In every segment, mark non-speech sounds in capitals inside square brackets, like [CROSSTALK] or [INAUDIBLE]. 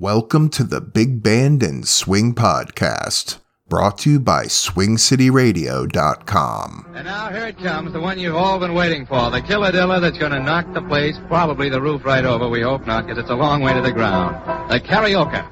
Welcome to the Big Band and Swing Podcast, brought to you by SwingCityRadio.com. And now here it comes, the one you've all been waiting for, the killadilla that's going to knock the place, probably the roof right over. We hope not, because it's a long way to the ground. The Carioca.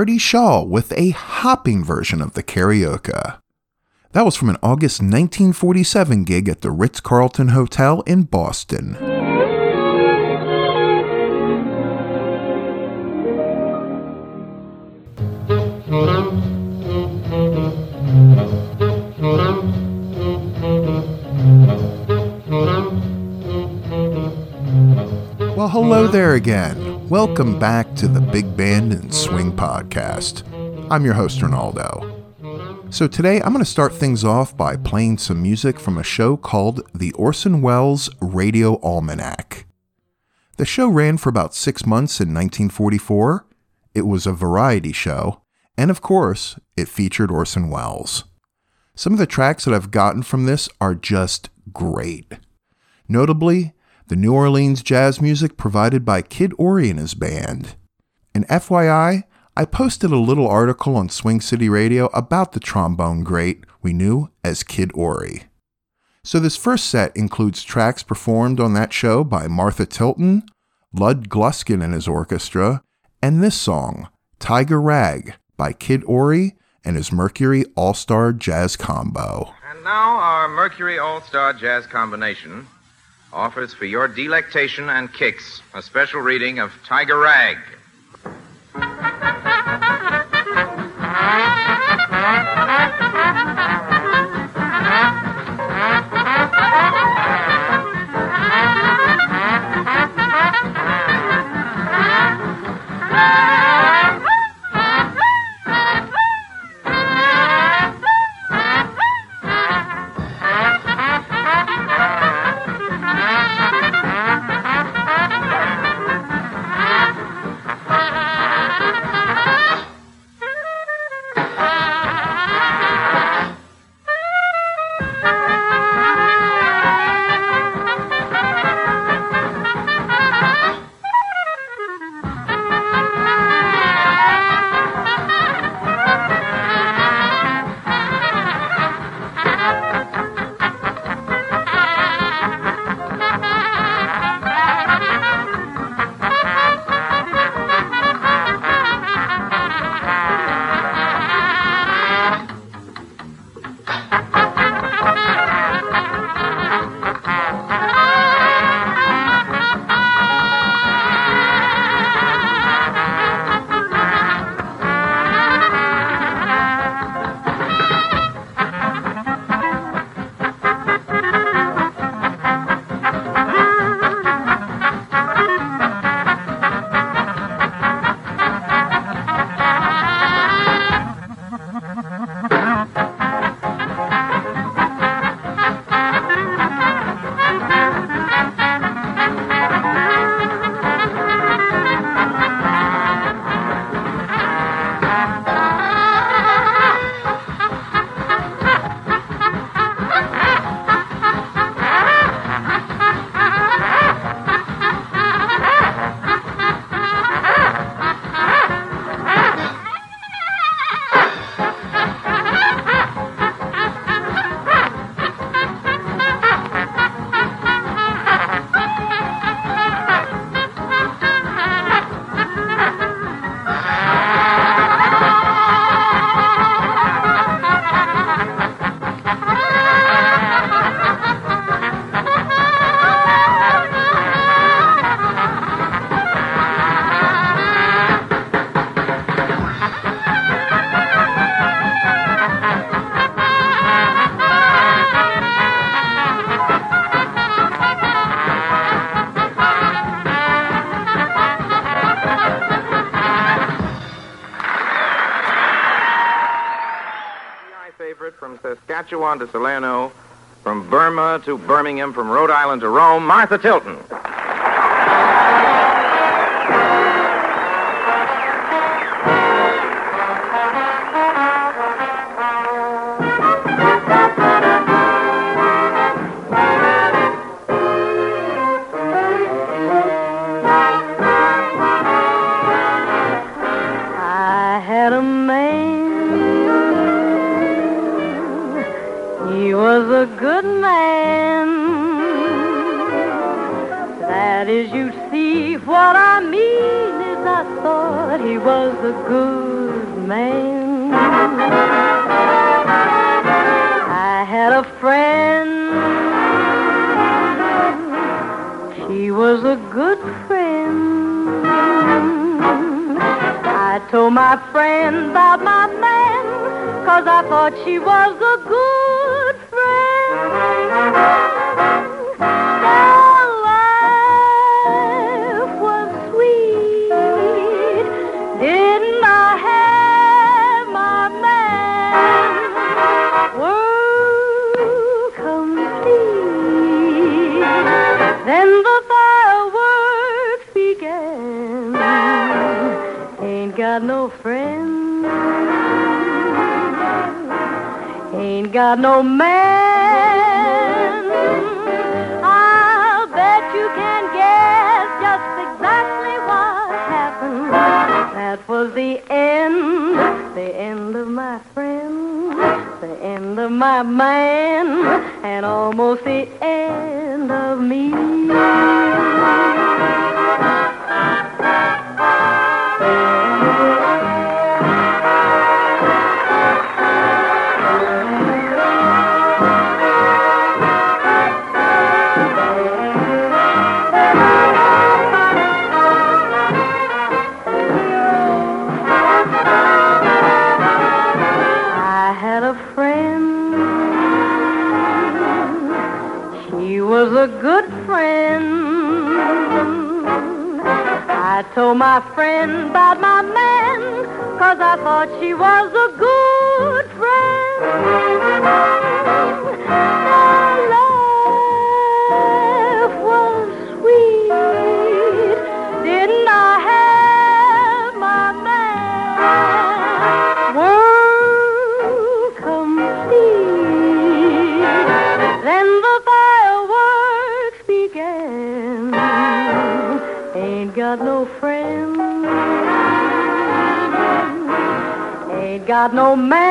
Artie Shaw with a hopping version of the Carioca. That was from an August 1947 gig at the Ritz Carlton Hotel in Boston. Well, hello there again. Welcome back to the Big Band and Swing Podcast. I'm your host, Ronaldo. So, today I'm going to start things off by playing some music from a show called The Orson Welles Radio Almanac. The show ran for about six months in 1944. It was a variety show, and of course, it featured Orson Welles. Some of the tracks that I've gotten from this are just great. Notably, the New Orleans jazz music provided by Kid Ory and his band. And FYI, I posted a little article on Swing City Radio about the trombone great we knew as Kid Ory. So this first set includes tracks performed on that show by Martha Tilton, Lud Gluskin and his orchestra, and this song, Tiger Rag, by Kid Ory and his Mercury All Star Jazz Combo. And now our Mercury All Star Jazz Combination offers for your delectation and kicks a special reading of Tiger Rag. [LAUGHS] Saskatchewan to Salerno, from Burma to Birmingham, from Rhode Island to Rome, Martha Tilton. Thought he was a good man. I had a friend. She was a good friend. I told my friend about my man, cause I thought she was a good Ain't got no man. I'll bet you can guess just exactly what happened. That was the end, the end of my friend, the end of my man, and almost the end of me. My friend about my man, cause I thought she was a good got no man.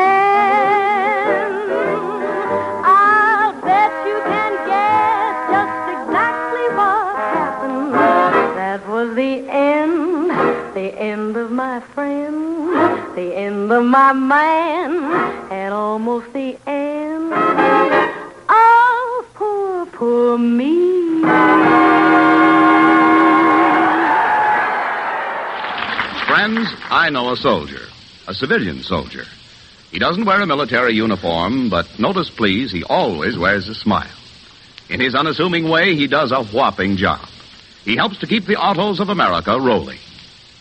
I'll bet you can guess just exactly what happened. That was the end, the end of my friend, the end of my man, and almost the end of poor, poor me. Friends, I know a soldier, a civilian soldier. He doesn't wear a military uniform, but notice, please, he always wears a smile. In his unassuming way, he does a whopping job. He helps to keep the autos of America rolling.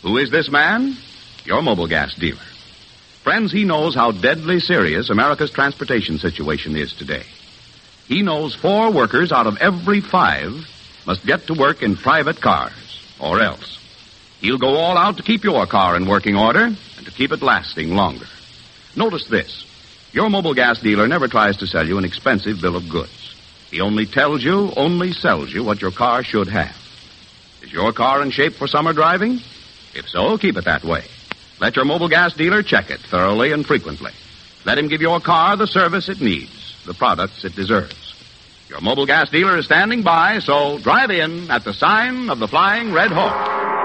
Who is this man? Your Mobilgas dealer. Friends, he knows how deadly serious America's transportation situation is today. He knows four workers out of every five must get to work in private cars, or else. He'll go all out to keep your car in working order to keep it lasting longer. Notice this. Your Mobilgas dealer never tries to sell you an expensive bill of goods. He only tells you, only sells you what your car should have. Is your car in shape for summer driving? If so, keep it that way. Let your Mobilgas dealer check it thoroughly and frequently. Let him give your car the service it needs, the products it deserves. Your Mobilgas dealer is standing by, so drive in at the sign of the Flying Red Horse.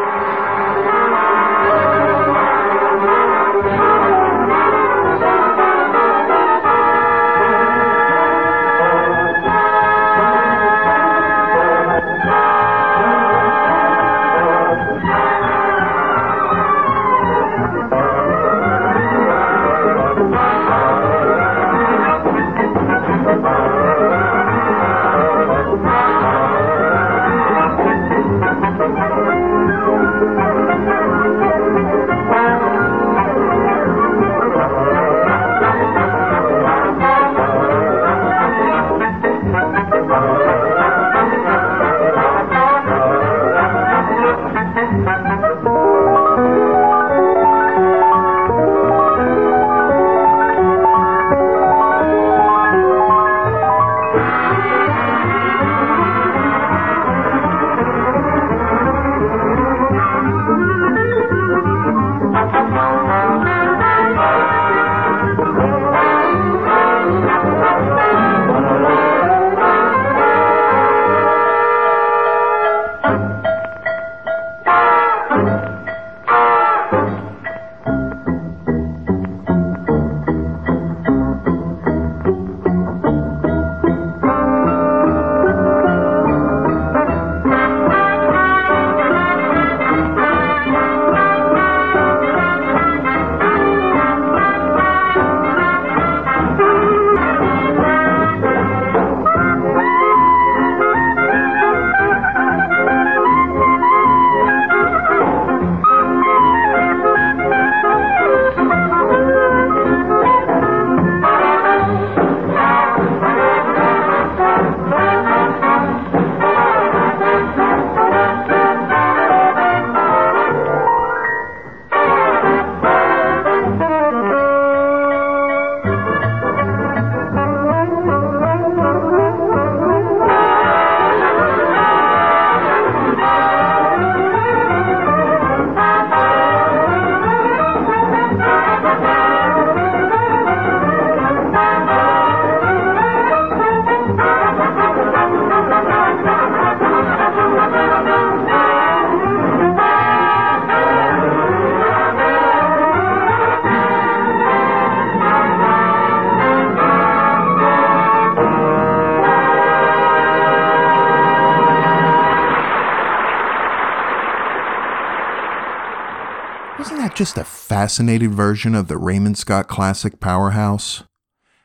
Just a fascinating version of the Raymond Scott classic Powerhouse?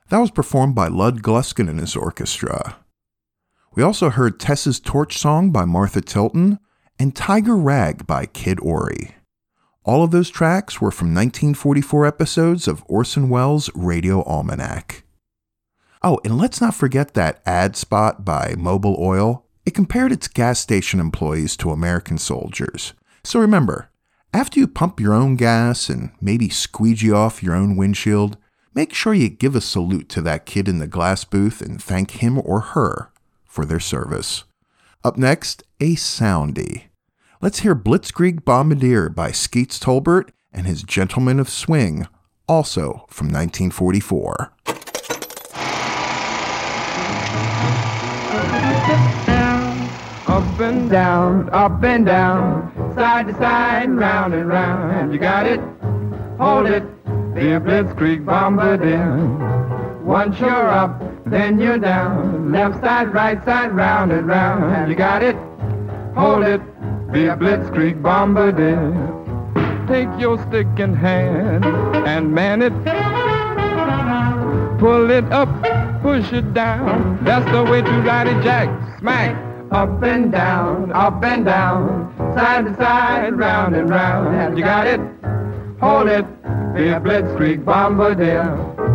That was performed by Lud Gluskin and his orchestra. We also heard Tess's Torch Song by Martha Tilton and Tiger Rag by Kid Ory. All of those tracks were from 1944 episodes of Orson Welles' Radio Almanac. Oh, and let's not forget that ad spot by Mobil Oil. It compared its gas station employees to American soldiers. So remember, after you pump your own gas and maybe squeegee off your own windshield, make sure you give a salute to that kid in the glass booth and thank him or her for their service. Up next, a soundie. Let's hear Blitzkrieg Bombardier by Skeets Tolbert and his Gentlemen of Swing, also from 1944. Up and down, up and down, side to side, round and round. You got it? Hold it, the Blitzkrieg Bombardier. Once you're up, then you're down. Left side, right side, round and round. You got it? Hold it, the Blitzkrieg Bombardier. Take your stick in hand and man it. Pull it up, push it down. That's the way to ride it, Jack. Smack. Up and down, up and down, side to side, round and round. Have You got it? Hold it, be a blitzkrieg bombardier.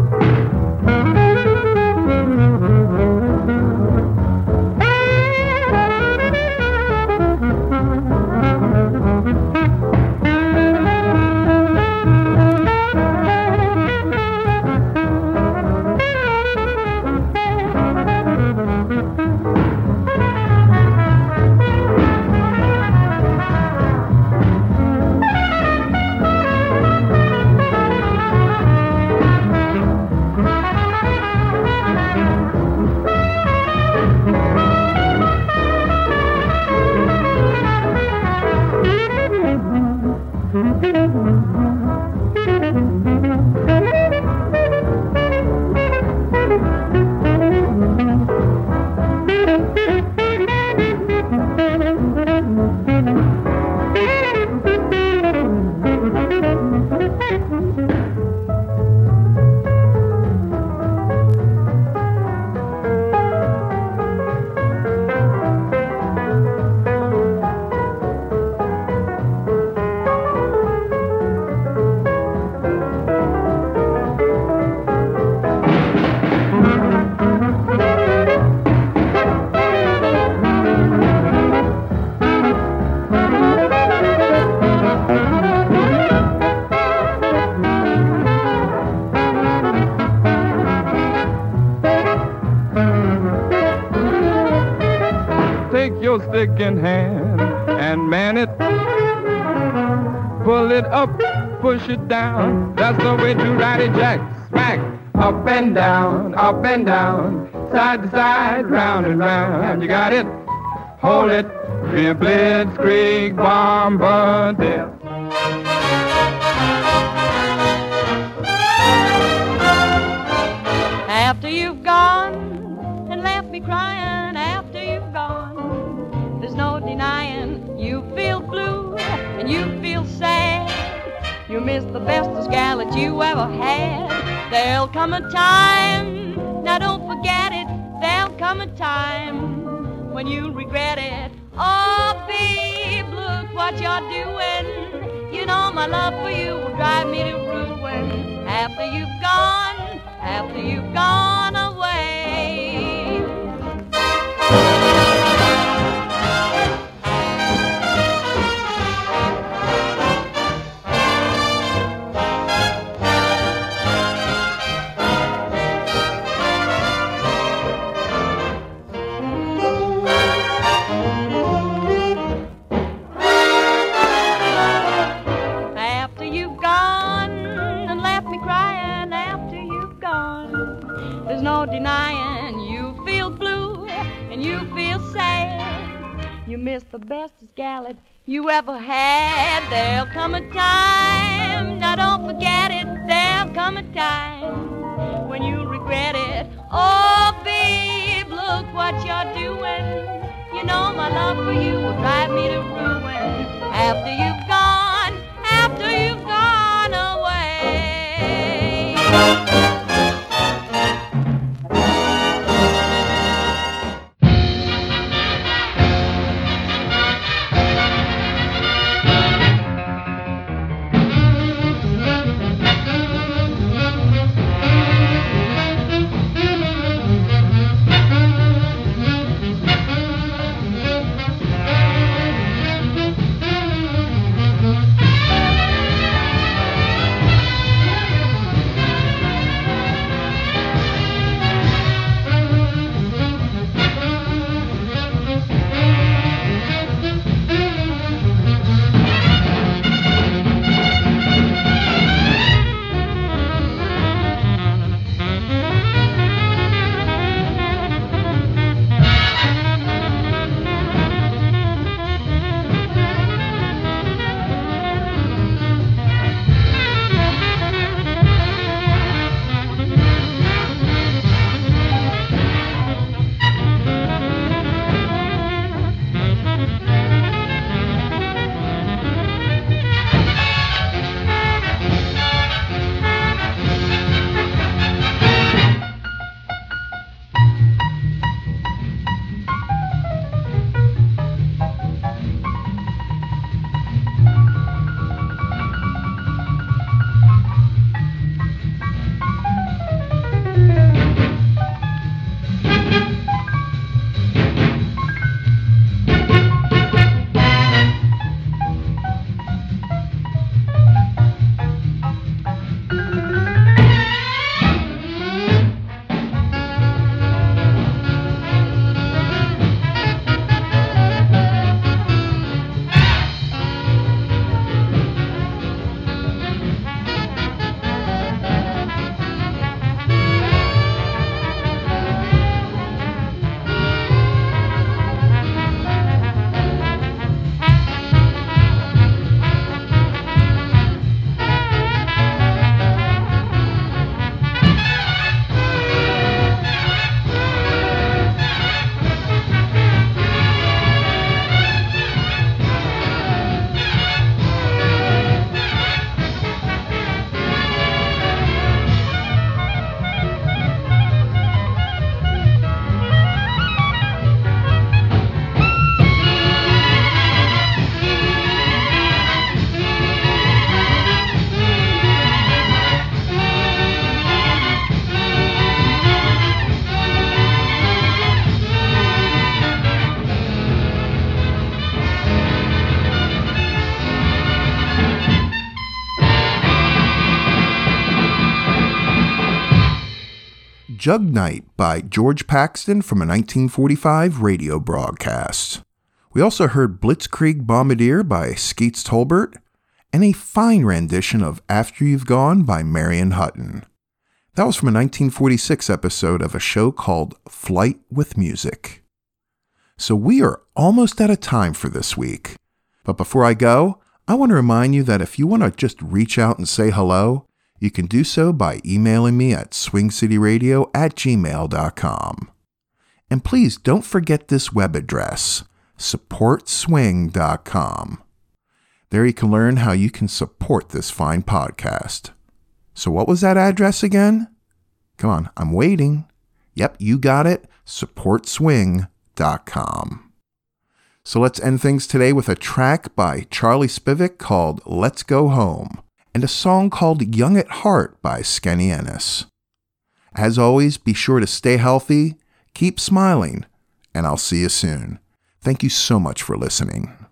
Up, push it down. That's the way to ride it, Jack. Smack. Up and down, up and down, side to side, round and round. You got it? Hold it. Be a blitzkrieg bombardier. After Miss the bestest gal that you ever had. There'll come a time, now don't forget it. There'll come a time when you'll regret it. Oh, babe, look what you're doing. You know my love for you will drive me to ruin after you've gone, after you've gone away. Miss the bestest gallant you ever had. There'll come a time, now don't forget it. There'll come a time when you regret it. Oh, babe, look what you're doing. You know my love for you will drive me to ruin after you Jug Night by George Paxton from a 1945 radio broadcast. We also heard Blitzkrieg Bombardier by Skeets Tolbert and a fine rendition of After You've Gone by Marion Hutton. That was from a 1946 episode of a show called Flight with Music. So we are almost out of time for this week. But before I go, I want to remind you that if you want to just reach out and say hello, you can do so by emailing me at swingcityradio at gmail.com. And please don't forget this web address, supportswing.com. There you can learn how you can support this fine podcast. So, what was that address again? Come on, I'm waiting. Yep, you got it. SupportSwing.com. So let's end things today with a track by Charlie Spivak called Let's Go Home and a song called Young at Heart by Skinnay Ennis. As always, be sure to stay healthy, keep smiling, and I'll see you soon. Thank you so much for listening.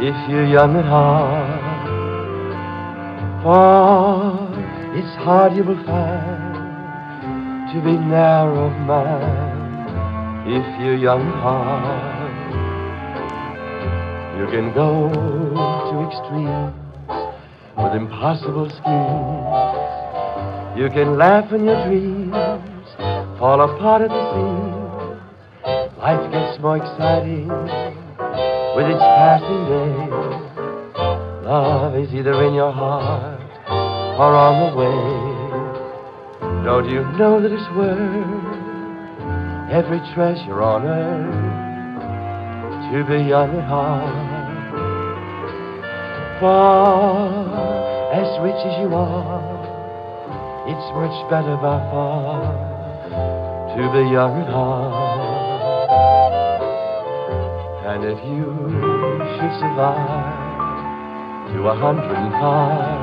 If you're young at heart. For it's hard you will find to be narrow of mind if you're young at heart. You can go to extremes with impossible schemes. You can laugh in your dreams, fall apart at the seams. Life gets more exciting with each passing day. Love is either in your heart or on the way. Don't you know that it's worth every treasure on earth to be young at heart? Far as rich as you are, it's much better by far to be young at heart. And if you should survive to a hundred and five.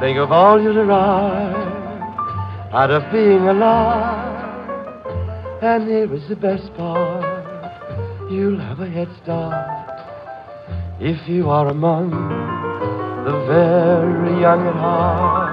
Think of all you'll derive out of being alive. And here is the best part. You'll have a head start if you are among the very young at heart.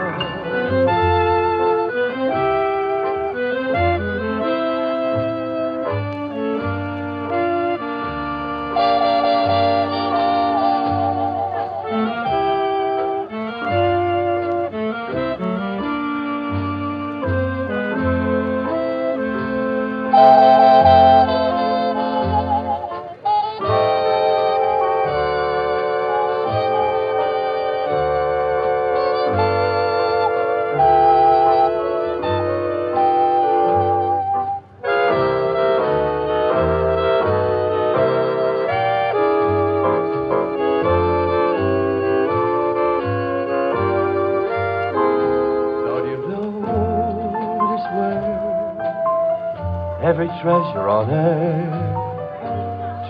Every treasure on earth,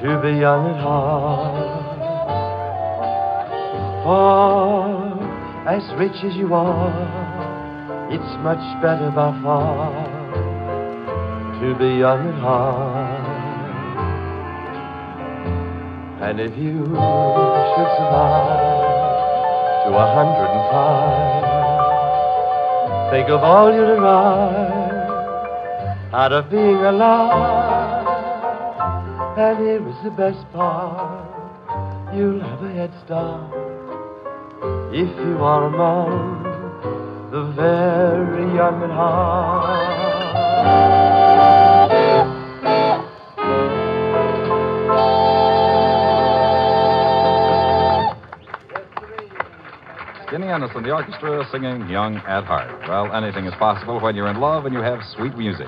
to be young at heart? For as rich as you are, it's much better by far to be young at heart. And if you should survive to a hundred and five, Think of all you derive out of being alive. And here is the best part. You'll have a head start if you are among the very young at heart. Skinnay Ennis and, the orchestra, singing Young at Heart. Well, anything is possible when you're in love and you have sweet music.